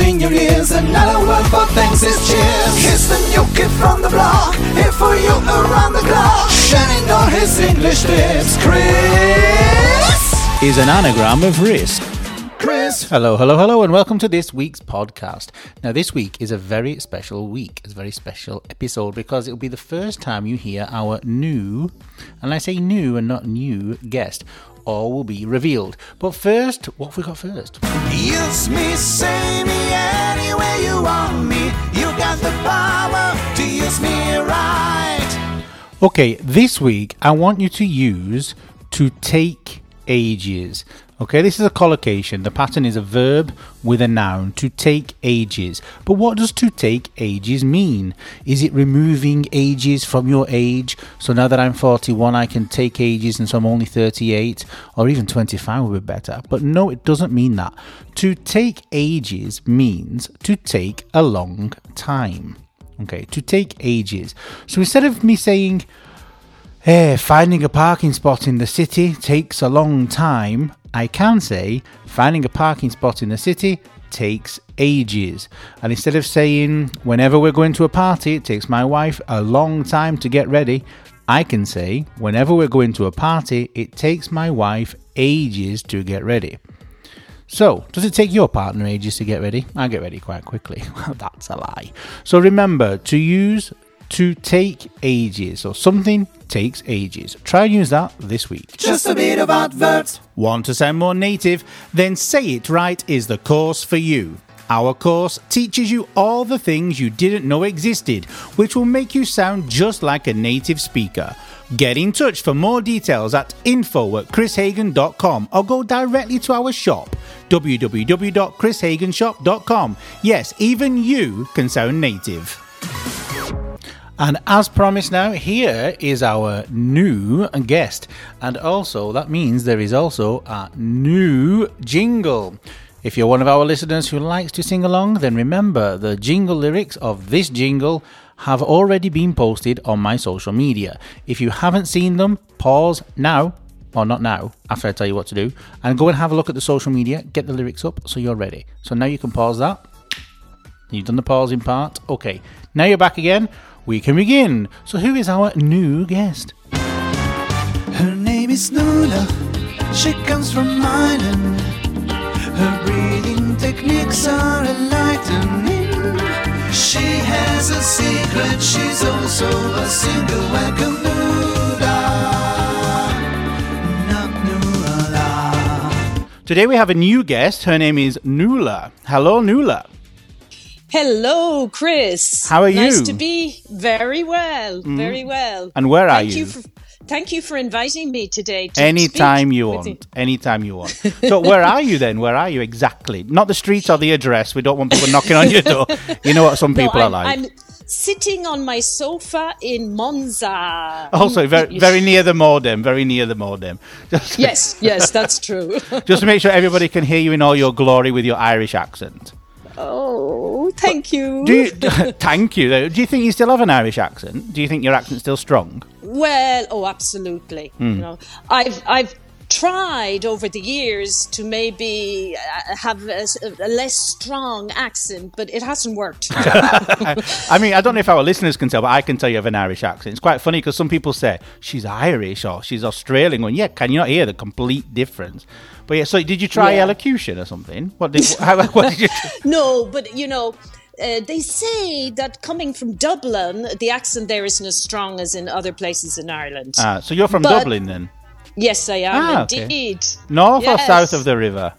in your ears. Another word for thanks is cheers. Here's the new kid from the block. Here for you around the clock. Shining all his English tips. Chris. Is an anagram of risk. Chris. Hello, hello, hello, and welcome to this week's podcast. Now, this week is a very special week, it's a very special episode because it'll be the first time you hear our new, and I say new and not new, guest. All will be revealed. But first, what have we got first? Use me, say me anywhere you want me. You got the power to use me right. Okay, this week I want you to use to take ages. Okay, this is a collocation. The pattern is a verb with a noun to take ages. But what does to take ages mean? Is it removing ages from your age? So now that I'm 41, I can take ages and so I'm only 38 or even 25 would be better. But no, it doesn't mean that. To take ages means to take a long time. Okay, to take ages. So instead of me saying, Finding a parking spot in the city takes a long time. I can say finding a parking spot in the city takes ages. And instead of saying whenever we're going to a party, it takes my wife a long time to get ready, I can say whenever we're going to a party, it takes my wife ages to get ready. So, does it take your partner ages to get ready? I get ready quite quickly. Well, That's a lie. So remember to use to take ages or something takes ages. Try and use that this week. Just a bit of adverts. Want to sound more native? Then Say It Right is the course for you. Our course teaches you all the things you didn't know existed, which will make you sound just like a native speaker. Get in touch for more details at info at chrishagen.com or go directly to our shop, www.chrishagenshop.com. Yes, even you can sound native. And as promised now, here is our new guest. And also, that means there is also a new jingle. If you're one of our listeners who likes to sing along, then remember the jingle lyrics of this jingle have already been posted on my social media. If you haven't seen them, pause now, or not now, after I tell you what to do, and go and have a look at the social media, get the lyrics up so you're ready. So now you can pause that. You've done the pausing part. Okay, now you're back again we can begin. So, who is our new guest? Her name is Nula. She comes from Ireland. Her breathing techniques are enlightening. She has a secret. She's also a single. Welcome, Nula. Today we have a new guest. Her name is Nula. Hello, Nula. Hello, Chris. How are you? Nice to be very well, mm-hmm. very well. And where are thank you? for, thank you for inviting me today. To Anytime you want. Anytime you want. So, where are you then? Where are you exactly? Not the street or the address. We don't want people knocking on your door. You know what some people I'm, are like. I'm sitting on my sofa in Monza. also, very, very near the modem. Very near the modem. Just, Yes, yes, that's true. just to make sure everybody can hear you in all your glory with your Irish accent. Oh, thank you. Do you, thank you. Though. Do you think you still have an Irish accent? Do you think your accent's still strong? Well, oh, absolutely. Hmm. You know, I've I've tried over the years to maybe uh, have a less strong accent, but it hasn't worked. I mean, I don't know if our listeners can tell, but I can tell you have an Irish accent. It's quite funny because some people say she's Irish or she's Australian. Going, yeah, can you not hear the complete difference? But yeah, so did you try Yeah. elocution or something? What did, how, what did you? no, but you know. Uh, they say that coming from Dublin, the accent there isn't as strong as in other places in Ireland. Ah, so you're from But- Dublin then? Yes, I am Ah, okay. indeed. North or south of the river?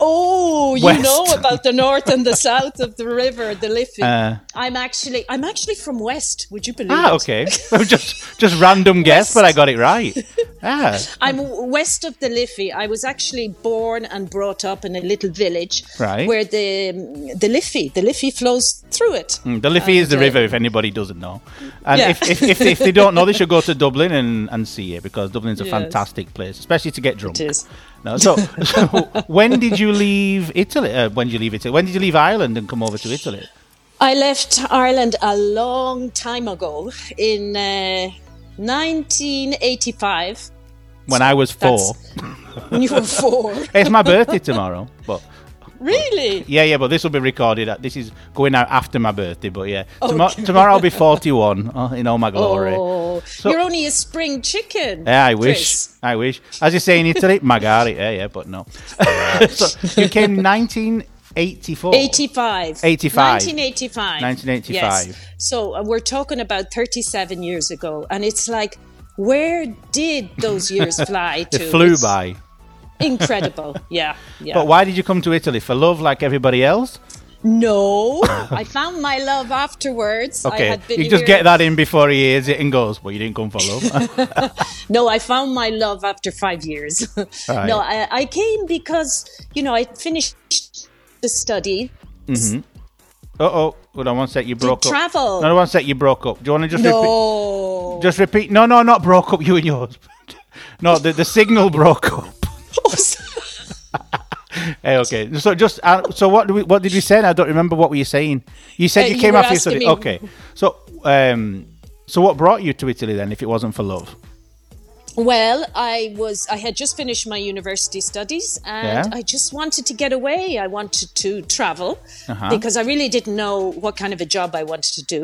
Oh, you West. know about the north and the south of the river, the Liffey. Uh, I'm actually, I'm actually from West. Would you believe ah, it? okay. just just random guess, but I got it right. Ah, I'm west of the Liffey. I was actually born and brought up in a little village Right. where the the Liffey, the Liffey flows through it. mm, the Liffey is the uh, river. If anybody doesn't know, and Yeah. if, if, if, if they don't know, they should go to Dublin and, and see it because Dublin's a Yes. fantastic place, especially to get drunk. It is. No, so, so when did you leave Italy? Uh, when did you leave Italy? When did you leave Ireland and come over to Italy? I left Ireland a long time ago in uh, 1985 When I was four. When you were four. It's my birthday tomorrow, but really? yeah, yeah. But this will be recorded. At, this is going out after my birthday, but yeah, Tomo- Okay. tomorrow I'll be forty-one oh, in all my glory. Oh, you're only a spring chicken. Yeah, I wish. Chris. I wish. As you say in Italy, magari. Yeah, yeah, but no. so you came 1984. 85. 85. 1985. 1985. Yes. So uh, we're talking about 37 years ago. And it's like, where did those years fly to? It flew It's by. Incredible. Yeah. Yeah. But why did you come to Italy for love, like everybody else? No, I found my love afterwards. I Okay, had been you just here- get that in before he hears it and goes, "Well, you didn't come for love." No, I found my love after five years. Right. No, I, I came because you know I finished the study. uh oh, hold on one sec. You broke up. travel. No, one sec. You broke up. Do you want to just repeat? No, Just repeat. No, no, not broke up. You and yours. No, the the signal broke up. Hey, okay. So just uh, so what do we, what did we say? I don't remember what were you saying. You said Uh, you you came were after your study. me- Okay. So um, so what brought you to Italy then? If it wasn't for love, Well, I was I had just finished my university studies and Yeah. I just wanted to get away. I wanted to travel Uh-huh. because I really didn't know what kind of a job I wanted to do.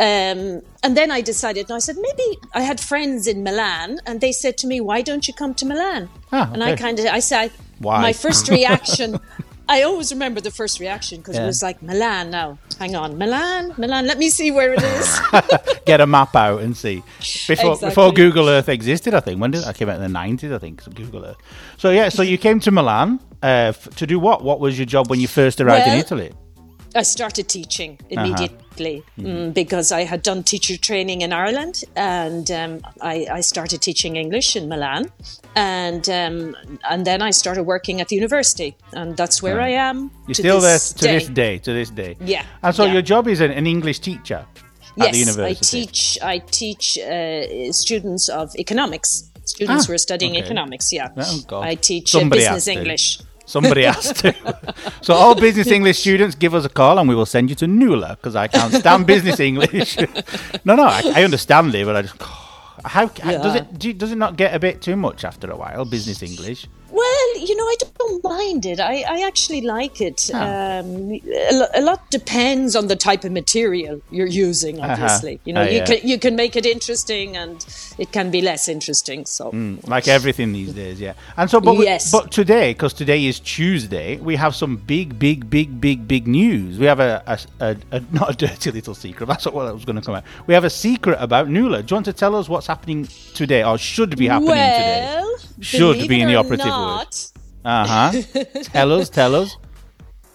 Um, and then I decided, no, I said maybe I had friends in Milan and they said to me, "Why don't you come to Milan?" Ah, And I kind of I said Why? my first reaction I always remember the first reaction because Yeah. it was like Milan now. Hang on, Milan, Milan. Let me see where it is. get a map out and see. Before Exactly. before Google Earth existed, I think. When did I came out in the nineties? I think Google Earth. So yeah, so you came to Milan uh, f- to do what? What was your job when you first arrived in Italy? I started teaching immediately mm, because I had done teacher training in Ireland and um, I, I started teaching English in Milan. And um, and then I started working at the university, and that's where I am. You're still there to this day. To this day. Yeah, And so yeah. your job is an, an English teacher at yes, the university. I teach. I teach uh, students of economics. Students Ah, who are studying okay. economics. Yeah, Oh, God. I teach uh, business. English. Somebody has to. so all business English students, give us a call and we will send you to Nula because I can't stand business English. no, no, I, I understand it, but I just. How, how does it do, does it not get a bit too much after a while? Business English. You know, I don't mind it. I, I actually like it. Ah. Um, a, a lot depends on the type of material you're using. Obviously, you know, Ah, you yeah. can you can make it interesting, and it can be less interesting. So, like everything these days yeah and so but we- but today because today is tuesday we have some big big big big big news we have a, a, a, not a dirty little secret that's not what that was going to come out we have a secret about nula do you want to tell us what's happening today or should be happening today well, Should be in the operative word. not, uh-huh tell us tell us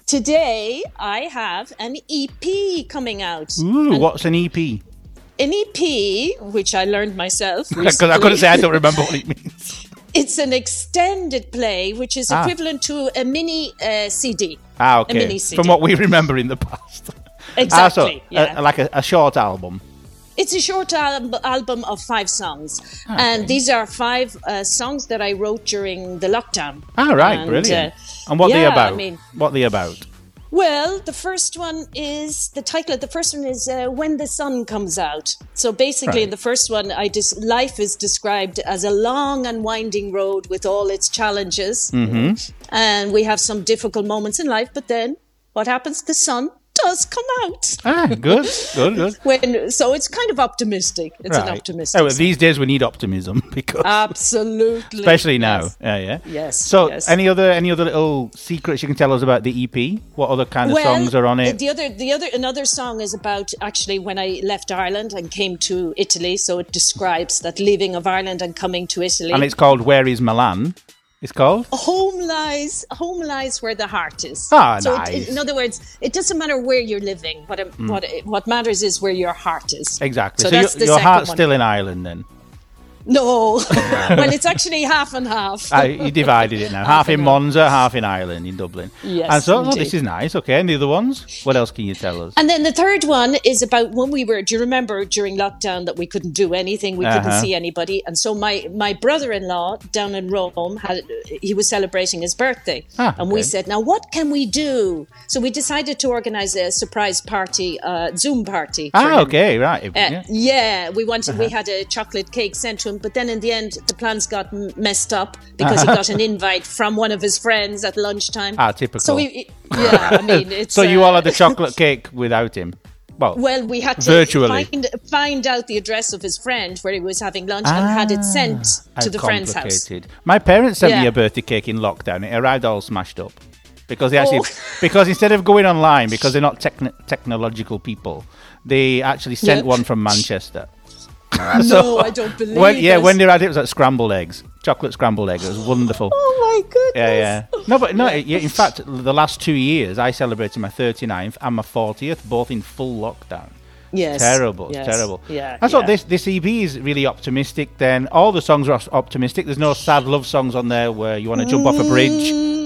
Today, I have an EP coming out. Ooh, An- what's an ep An EP, which I learned myself. because i couldn't say i don't remember what it means It's an extended play, which is Ah. equivalent to a mini uh, CD. ah A okay mini CD. from what we remember in the past Exactly. ah, so, yeah. uh, like a, a short album It's a short al- album of five songs, Ah, and these are five uh, songs that I wrote during the lockdown. Ah, right, And, brilliant. uh, and what they about? I mean, what they about? well, the first one is the title. of The first one is uh, "When the Sun Comes Out." So basically, in the first one, I just life is described as a long and winding road with all its challenges, Mm-hmm. and we have some difficult moments in life. But then, what happens? The sun come out. Ah, good, good, good. When so, it's kind of optimistic. It's an Right. optimistic. Oh, well, these days we need optimism because, Absolutely. especially now. Yes. Yeah, yeah. Yes, So, yes. any other any other little secrets you can tell us about the EP? What other kind of songs are on it? The other, the other, another song is about actually when I left Ireland and came to Italy. So it describes that leaving of Ireland and coming to Italy. and it's called "Where Is Milan." It's called? Home lies, home lies where the heart is. Ah, so nice. It, in other words, it doesn't matter where you're living. What it, what what matters is where your heart is. Exactly. So So, your, your heart's one. still in Ireland then. No, well, it's actually half and half. Ah, you divided it now. half in Monza, half in Ireland, in Dublin. Yes, And so, oh, this is nice. Okay, and the other ones? What else can you tell us? And then the third one is about when we were. Do you remember during lockdown that we couldn't do anything, we couldn't Uh-huh. see anybody, and so my my brother-in-law down in Rome had he was celebrating his birthday, Ah, and we said, now what can we do? So we decided to organize a surprise party, uh, Zoom party. Ah, okay, right. Uh, yeah. yeah, we wanted. Uh-huh. We had a chocolate cake sent to him, but then in the end, the plans got m- messed up because he got an invite from one of his friends at lunchtime. Ah, typical. So we, yeah, I mean, it's. So you uh, all had the chocolate cake without him? Well, Well, we had to Virtually. find find out the address of his friend where he was having lunch and had it sent to the friend's house. Ah, complicated. My parents sent me a birthday cake in lockdown. It arrived all smashed up. Because they actually, Oh. because instead of going online, because they're not techn- technological people, they actually sent Yeah. one from Manchester. no, I don't believe. When, yeah, this. when they had it, it was like scrambled eggs, chocolate scrambled eggs. It was wonderful. Oh my goodness. Yeah, yeah. No, but no. Yeah. In fact, the last two years, I celebrated my 39th and my 40th, both in full lockdown. Yes. Terrible, yes, terrible. Yeah. I thought yeah. this this EP is really optimistic. Then all the songs are optimistic. There's no sad love songs on there where you want to jump off a bridge. Mm,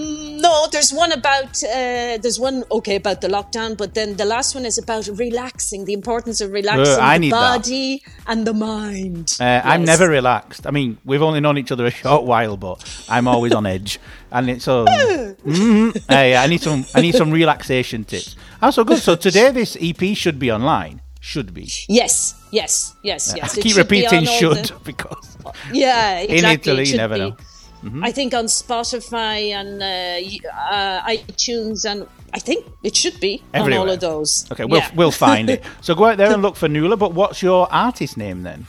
Mm, there's one about uh, there's one okay about the lockdown, but then the last one is about relaxing, the importance of relaxing I the need that. body and the mind. Uh, I'm never relaxed. I mean, we've only known each other a short while, but I'm always on edge, and it's so. Mhm. Uh, yeah, I need some. I need some relaxation tips. Also good. So today, this EP should be online. Should be. Yes, yes, yes, yes. I keep be repeating should the- because Yeah, exactly. Italy, it you never be. know. Mm-hmm. I think on Spotify and uh, uh, iTunes and I think it should be on all of those. okay, we'll Yeah. we'll find it. So go out there and look for Nula. But what's your artist name then?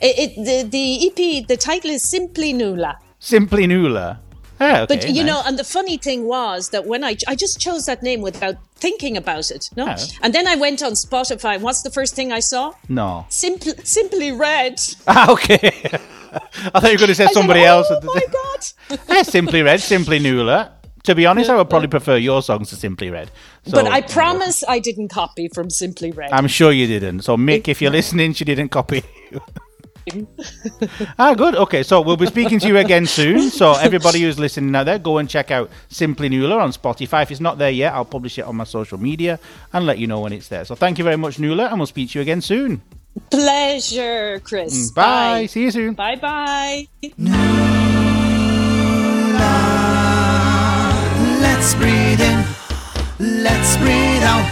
It, it, the the EP the title is simply Nula. Simply Nula. Yeah, okay, But you nice. know, and the funny thing was that when I I just chose that name without thinking about it, no, Oh. and then I went on Spotify. What's the first thing I saw? no. Simply, simply red. Ah, okay. I thought you were going to say somebody oh else. Oh my god! Yeah, Simply Red, Simply Nula. To be honest, I would probably prefer your songs to Simply Red. So, but I promise I didn't copy from Simply Red. I'm sure you didn't. So, Mick, if you're listening, she didn't copy. ah, good. Okay, so we'll be speaking to you again soon. So, everybody who's listening out there, go and check out Simply Nula on Spotify. If it's not there yet, I'll publish it on my social media and let you know when it's there. So, thank you very much, Nula, and we'll speak to you again soon. Pleasure, Chris. Mm, Bye. See you soon. Bye bye. Let's breathe in, let's breathe out.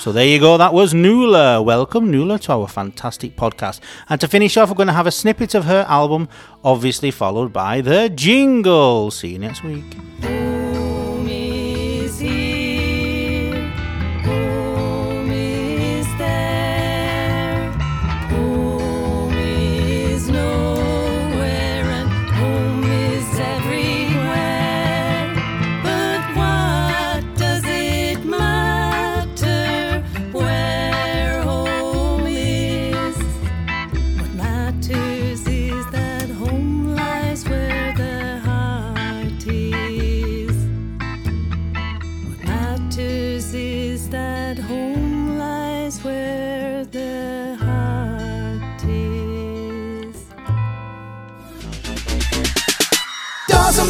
So there you go. That was Nula. Welcome, Nula, to our fantastic podcast. And to finish off, we're going to have a snippet of her album, obviously followed by the jingle. See you next week.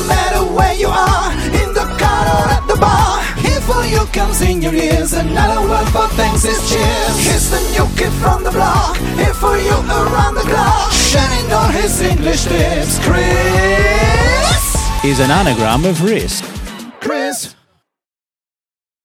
Matter where you are, in the car or at the bar. Here for you comes in your ears. Another word for thanks is cheers. Here's the new kid from the block. Here for you around the clock. Shining on his English tips. Chris. Is an anagram of risk.